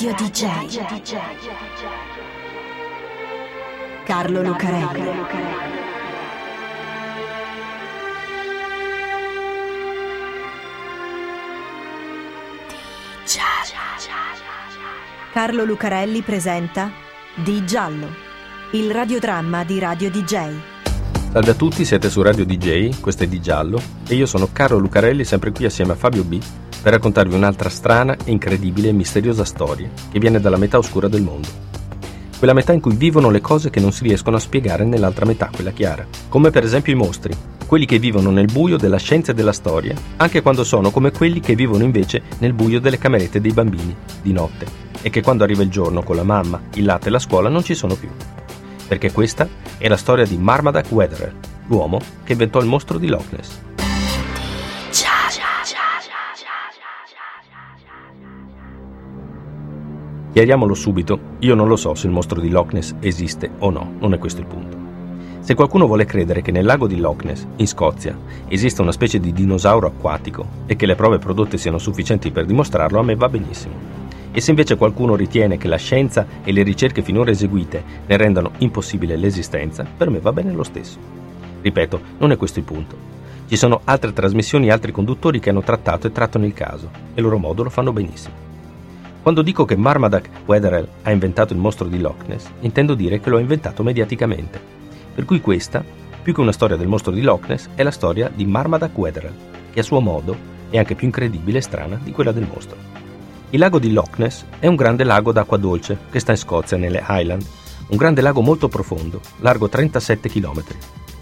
Radio DJ. Carlo Lucarelli. Carlo Lucarelli presenta Di Giallo, il radiodramma di Radio DJ. Salve a tutti, siete su Radio DJ, questo è Di Giallo e io sono Carlo Lucarelli, sempre qui assieme a Fabio B per raccontarvi un'altra strana, incredibile e misteriosa storia che viene dalla metà oscura del mondo. Quella metà in cui vivono le cose che non si riescono a spiegare nell'altra metà, quella chiara. Come per esempio i mostri, quelli che vivono nel buio della scienza e della storia, anche quando sono come quelli che vivono invece nel buio delle camerette dei bambini, di notte, e che quando arriva il giorno con la mamma, il latte e la scuola non ci sono più. Perché questa è la storia di Marmaduke Wetherell, l'uomo che inventò il mostro di Loch Ness. Chiariamolo subito, io non lo so se il mostro di Loch Ness esiste o no, non è questo il punto. Se qualcuno vuole credere che nel lago di Loch Ness, in Scozia, esista una specie di dinosauro acquatico e che le prove prodotte siano sufficienti per dimostrarlo, a me va benissimo. E se invece qualcuno ritiene che la scienza e le ricerche finora eseguite ne rendano impossibile l'esistenza, per me va bene lo stesso. Ripeto, non è questo il punto. Ci sono altre trasmissioni e altri conduttori che hanno trattato e trattano il caso, e loro modo lo fanno benissimo. Quando dico che Marmaduke Wetherell ha inventato il mostro di Loch Ness, intendo dire che lo ha inventato mediaticamente. Per cui questa, più che una storia del mostro di Loch Ness, è la storia di Marmaduke Wetherell, che a suo modo è anche più incredibile e strana di quella del mostro. Il lago di Loch Ness è un grande lago d'acqua dolce che sta in Scozia, nelle Highland, un grande lago molto profondo, largo 37 km.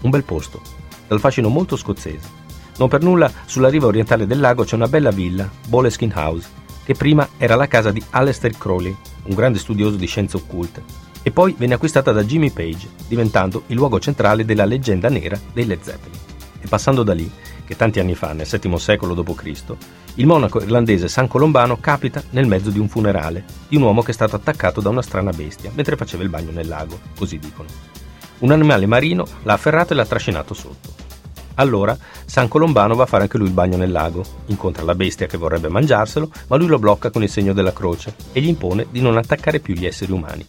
Un bel posto, dal fascino molto scozzese. Non per nulla sulla riva orientale del lago c'è una bella villa, Boleskin House, che prima era la casa di Aleister Crowley, un grande studioso di scienze occulte, e poi venne acquistata da Jimmy Page, diventando il luogo centrale della leggenda nera dei Led Zeppelin. E passando da lì, che tanti anni fa, nel VII secolo d.C., il monaco irlandese San Colombano capita nel mezzo di un funerale di un uomo che è stato attaccato da una strana bestia mentre faceva il bagno nel lago, così dicono. Un animale marino l'ha afferrato e l'ha trascinato sotto. Allora San Colombano va a fare anche lui il bagno nel lago, incontra la bestia che vorrebbe mangiarselo, ma lui lo blocca con il segno della croce e gli impone di non attaccare più gli esseri umani.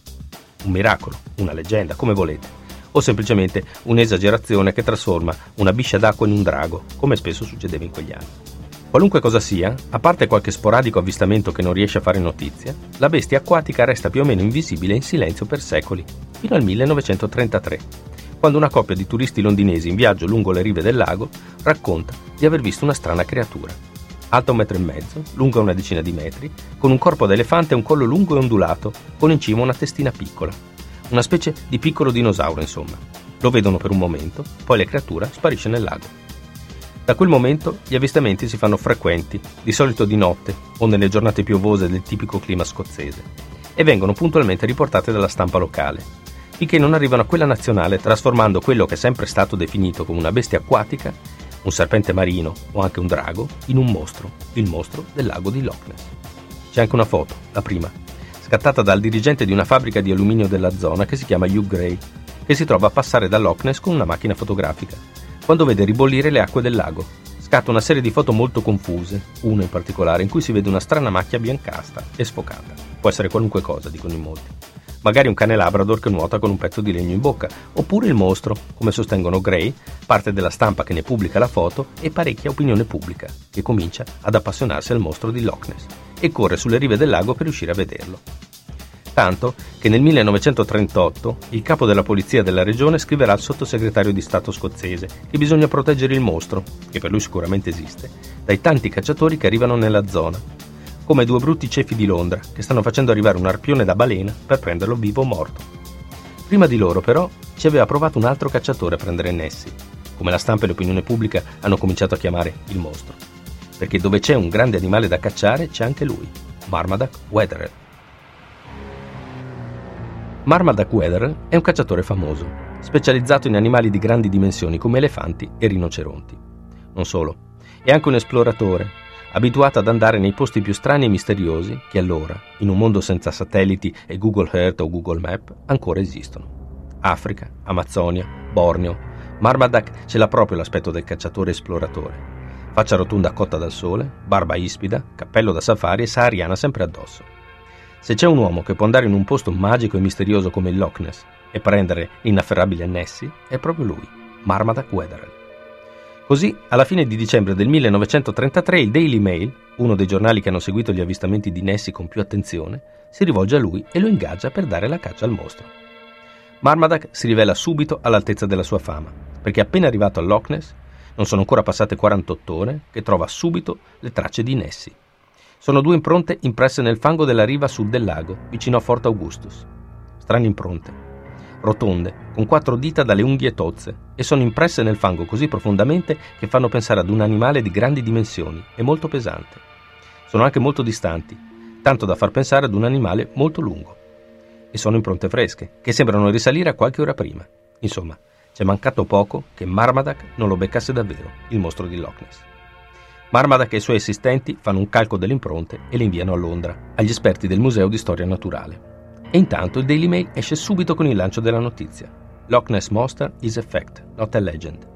Un miracolo, una leggenda, come volete, o semplicemente un'esagerazione che trasforma una biscia d'acqua in un drago, come spesso succedeva in quegli anni. Qualunque cosa sia, a parte qualche sporadico avvistamento che non riesce a fare notizia, la bestia acquatica resta più o meno invisibile in silenzio per secoli, fino al 1933, quando una coppia di turisti londinesi in viaggio lungo le rive del lago racconta di aver visto una strana creatura. Alta un metro e mezzo, lunga una decina di metri, con un corpo da elefante e un collo lungo e ondulato, con in cima una testina piccola. Una specie di piccolo dinosauro, insomma. Lo vedono per un momento, poi la creatura sparisce nel lago. Da quel momento gli avvistamenti si fanno frequenti, di solito di notte o nelle giornate piovose del tipico clima scozzese, e vengono puntualmente riportate dalla stampa locale, finché non arrivano a quella nazionale, trasformando quello che è sempre stato definito come una bestia acquatica, un serpente marino o anche un drago, in un mostro, il mostro del lago di Loch Ness. C'è anche una foto, la prima, scattata dal dirigente di una fabbrica di alluminio della zona che si chiama Hugh Gray, che si trova a passare da Loch Ness con una macchina fotografica, quando vede ribollire le acque del lago. Scatta una serie di foto molto confuse, una in particolare in cui si vede una strana macchia biancastra e sfocata. Può essere qualunque cosa, dicono in molti magari un cane labrador che nuota con un pezzo di legno in bocca, oppure il mostro, come sostengono Gray, parte della stampa che ne pubblica la foto e parecchia opinione pubblica, che comincia ad appassionarsi al mostro di Loch Ness e corre sulle rive del lago per riuscire a vederlo. Tanto che nel 1938 il capo della polizia della regione scriverà al sottosegretario di Stato scozzese che bisogna proteggere il mostro, che per lui sicuramente esiste, dai tanti cacciatori che arrivano nella zona come due brutti cefi di Londra che stanno facendo arrivare un arpione da balena per prenderlo vivo o morto. Prima di loro, però, ci aveva provato un altro cacciatore a prendere Nessie, come la stampa e l'opinione pubblica hanno cominciato a chiamare il mostro. Perché dove c'è un grande animale da cacciare c'è anche lui, Marmaduke Wetherell. Marmaduke Wetherell è un cacciatore famoso, specializzato in animali di grandi dimensioni come elefanti e rinoceronti. Non solo, è anche un esploratore abituata ad andare nei posti più strani e misteriosi che allora, in un mondo senza satelliti e Google Earth o Google Map, ancora esistono. Africa, Amazzonia, Borneo. Marmaduke ce l'ha proprio l'aspetto del cacciatore esploratore. Faccia rotonda cotta dal sole, barba ispida, cappello da safari e sahariana sempre addosso. Se c'è un uomo che può andare in un posto magico e misterioso come il Loch Ness e prendere l'inafferrabile Nessie, è proprio lui, Marmaduke Wetherell. Così, alla fine di dicembre del 1933, il Daily Mail, uno dei giornali che hanno seguito gli avvistamenti di Nessie con più attenzione, si rivolge a lui e lo ingaggia per dare la caccia al mostro. Marmaduke si rivela subito all'altezza della sua fama, perché appena arrivato al Loch Ness, non sono ancora passate 48 ore, che trova subito le tracce di Nessie. Sono due impronte impresse nel fango della riva sud del lago, vicino a Fort Augustus. Strane impronte, rotonde, con quattro dita dalle unghie tozze, e sono impresse nel fango così profondamente che fanno pensare ad un animale di grandi dimensioni e molto pesante. Sono anche molto distanti, tanto da far pensare ad un animale molto lungo. E sono impronte fresche, che sembrano risalire a qualche ora prima. Insomma, c'è mancato poco che Marmaduke non lo beccasse davvero, il mostro di Loch Ness. Marmaduke e i suoi assistenti fanno un calco delle impronte e le inviano a Londra, agli esperti del Museo di Storia Naturale. E intanto il Daily Mail esce subito con il lancio della notizia. Loch Ness Monster is a fact, not a legend.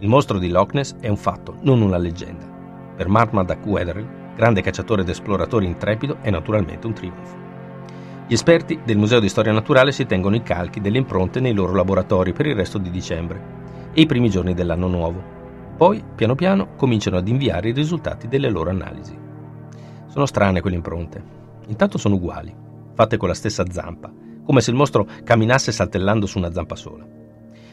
Il mostro di Loch Ness è un fatto, non una leggenda. Per Marmaduke Wetherell, grande cacciatore ed esploratore intrepido, è naturalmente un trionfo. Gli esperti del Museo di Storia Naturale si tengono i calchi delle impronte nei loro laboratori per il resto di dicembre e i primi giorni dell'anno nuovo. Poi, piano piano, cominciano ad inviare i risultati delle loro analisi. Sono strane quelle impronte. Intanto sono uguali, fatte con la stessa zampa, come se il mostro camminasse saltellando su una zampa sola.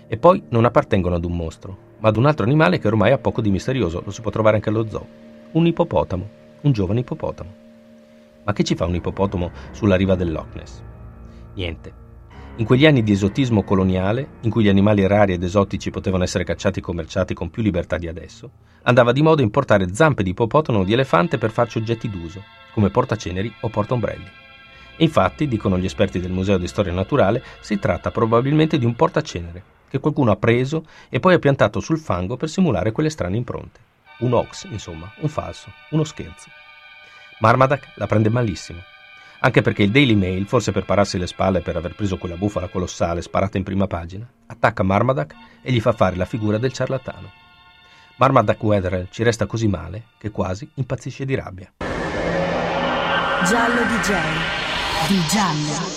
E poi non appartengono ad un mostro, ma ad un altro animale che ormai ha poco di misterioso, lo si può trovare anche allo zoo. Un ippopotamo, un giovane ippopotamo. Ma che ci fa un ippopotamo sulla riva del Loch Ness? Niente, in quegli anni di esotismo coloniale, in cui gli animali rari ed esotici potevano essere cacciati e commerciati con più libertà di adesso, andava di moda importare zampe di ippopotamo o di elefante per farci oggetti d'uso, come portaceneri o portaombrelli. Infatti, dicono gli esperti del Museo di Storia Naturale, si tratta probabilmente di un portacenere, che qualcuno ha preso e poi ha piantato sul fango per simulare quelle strane impronte. Un hoax, insomma, un falso, uno scherzo. Marmaduke la prende malissimo anche perché il Daily Mail, forse per pararsi le spalle per aver preso quella bufala colossale sparata in prima pagina, attacca Marmaduke e gli fa fare la figura del ciarlatano. Marmaduke Wetherell ci resta così male che quasi impazzisce di rabbia. Giallo DJ di giallo.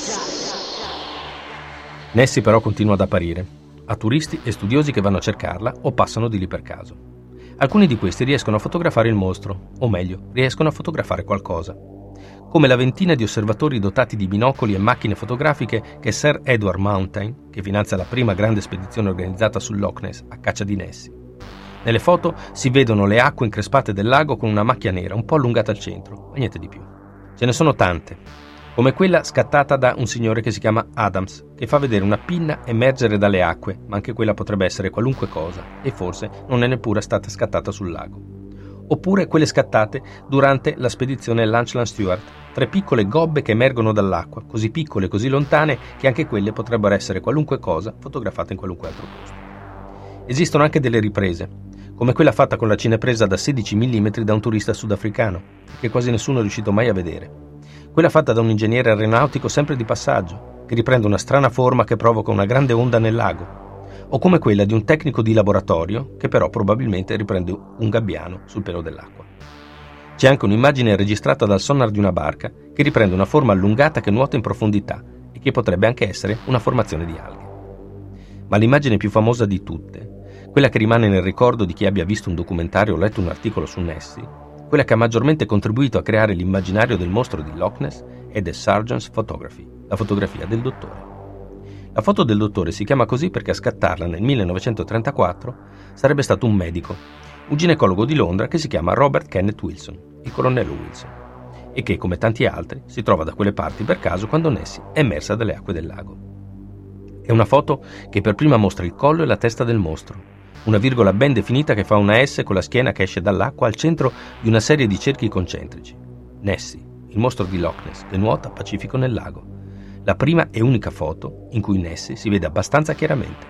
Nessie però continua ad apparire, a turisti e studiosi che vanno a cercarla o passano di lì per caso. Alcuni di questi riescono a fotografare il mostro, o meglio, riescono a fotografare qualcosa, come la ventina di osservatori dotati di binocoli e macchine fotografiche che Sir Edward Mountain, che finanzia la prima grande spedizione organizzata sul Loch Ness a caccia di Nessie. Nelle foto si vedono le acque increspate del lago con una macchia nera un po' allungata al centro, ma niente di più. Ce ne sono tante, come quella scattata da un signore che si chiama Adams, che fa vedere una pinna emergere dalle acque, ma anche quella potrebbe essere qualunque cosa, e forse non è neppure stata scattata sul lago oppure quelle scattate durante la spedizione Lunchland Stewart, tre piccole gobbe che emergono dall'acqua, così piccole e così lontane che anche quelle potrebbero essere qualunque cosa fotografata in qualunque altro posto. Esistono anche delle riprese, come quella fatta con la cinepresa da 16 mm da un turista sudafricano, che quasi nessuno è riuscito mai a vedere. Quella fatta da un ingegnere aeronautico sempre di passaggio, che riprende una strana forma che provoca una grande onda nel lago, o come quella di un tecnico di laboratorio che però probabilmente riprende un gabbiano sul pelo dell'acqua. C'è anche un'immagine registrata dal sonar di una barca che riprende una forma allungata che nuota in profondità e che potrebbe anche essere una formazione di alghe. Ma l'immagine più famosa di tutte, quella che rimane nel ricordo di chi abbia visto un documentario o letto un articolo su Nessie, quella che ha maggiormente contribuito a creare l'immaginario del mostro di Loch Ness, è The Surgeon's Photography, la fotografia del dottore. La foto del dottore si chiama così perché a scattarla nel 1934 sarebbe stato un medico, un ginecologo di Londra che si chiama Robert Kenneth Wilson, il colonnello Wilson, e che, come tanti altri, si trova da quelle parti per caso quando Nessie è emersa dalle acque del lago. È una foto che per prima mostra il collo e la testa del mostro, una virgola ben definita che fa una S con la schiena che esce dall'acqua al centro di una serie di cerchi concentrici. Nessie, il mostro di Loch Ness, che nuota pacifico nel lago la prima e unica foto in cui Nessie si vede abbastanza chiaramente.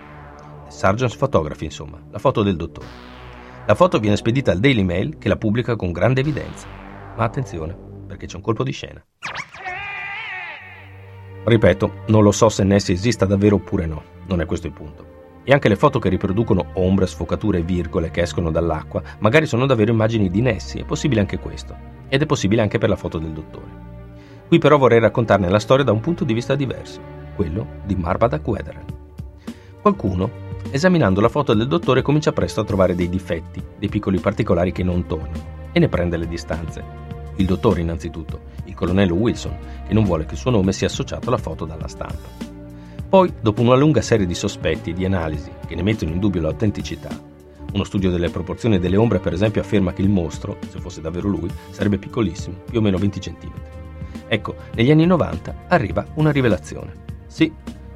Sargent's Photography, insomma, la foto del dottore. La foto viene spedita al Daily Mail che la pubblica con grande evidenza. Ma attenzione, perché c'è un colpo di scena. Ripeto, non lo so se Nessie esista davvero oppure no, non è questo il punto. E anche le foto che riproducono ombre, sfocature e virgole che escono dall'acqua, magari sono davvero immagini di Nessie, è possibile anche questo. Ed è possibile anche per la foto del dottore. Qui però vorrei raccontarne la storia da un punto di vista diverso, quello di Marmaduke Weatherall. Qualcuno, esaminando la foto del dottore, comincia presto a trovare dei difetti, dei piccoli particolari che non tornano, e ne prende le distanze. Il dottore innanzitutto, il colonnello Wilson, che non vuole che il suo nome sia associato alla foto dalla stampa. Poi, dopo una lunga serie di sospetti e di analisi che ne mettono in dubbio l'autenticità, uno studio delle proporzioni delle ombre per esempio afferma che il mostro, se fosse davvero lui, sarebbe piccolissimo, più o meno 20 cm. Ecco, negli anni 90 arriva una rivelazione. Sì,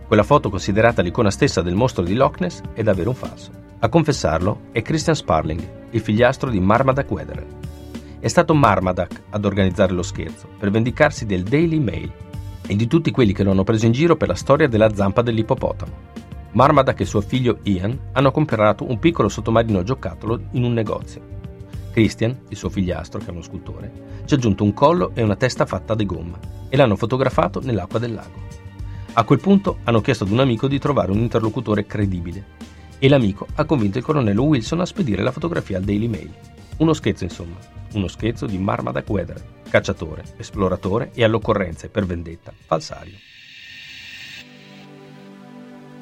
quella foto considerata l'icona stessa del mostro di Loch Ness è davvero un falso. A confessarlo è Christian Sparling, il figliastro di Marmaduke Weatherall. È stato Marmaduke ad organizzare lo scherzo per vendicarsi del Daily Mail e di tutti quelli che lo hanno preso in giro per la storia della zampa dell'ippopotamo. Marmaduke e suo figlio Ian hanno comprato un piccolo sottomarino giocattolo in un negozio. Christian, il suo figliastro, che è uno scultore, ci ha aggiunto un collo e una testa fatta di gomma e l'hanno fotografato nell'acqua del lago. A quel punto hanno chiesto ad un amico di trovare un interlocutore credibile e l'amico ha convinto il colonnello Wilson a spedire la fotografia al Daily Mail. Uno scherzo, insomma, uno scherzo di Marmaduke Weather, cacciatore, esploratore e all'occorrenza e per vendetta falsario.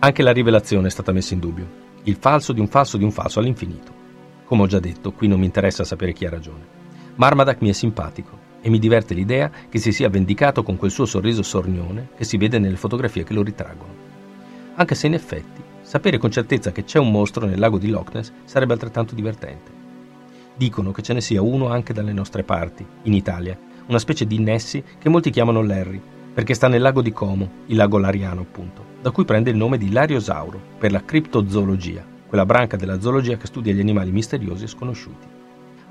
Anche la rivelazione è stata messa in dubbio, il falso di un falso di un falso all'infinito. Come ho già detto, qui non mi interessa sapere chi ha ragione. Marmaduke mi è simpatico e mi diverte l'idea che si sia vendicato con quel suo sorriso sornione che si vede nelle fotografie che lo ritraggono. Anche se in effetti sapere con certezza che c'è un mostro nel lago di Loch Ness sarebbe altrettanto divertente. Dicono che ce ne sia uno anche dalle nostre parti, in Italia, una specie di Nessie che molti chiamano Larry, perché sta nel lago di Como, il lago Lariano appunto, da cui prende il nome di Lariosauro per la criptozoologia, quella branca della zoologia che studia gli animali misteriosi e sconosciuti.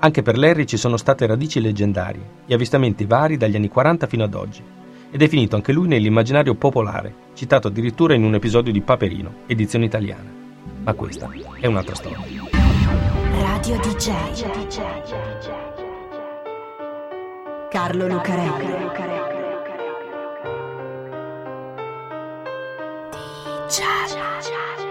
Anche per Larry ci sono state radici leggendarie e avvistamenti vari dagli anni 40 fino ad oggi, ed è finito anche lui nell'immaginario popolare, citato addirittura in un episodio di Paperino, edizione italiana. Ma questa è un'altra storia. Radio DJ Carlo Lucarelli. DJ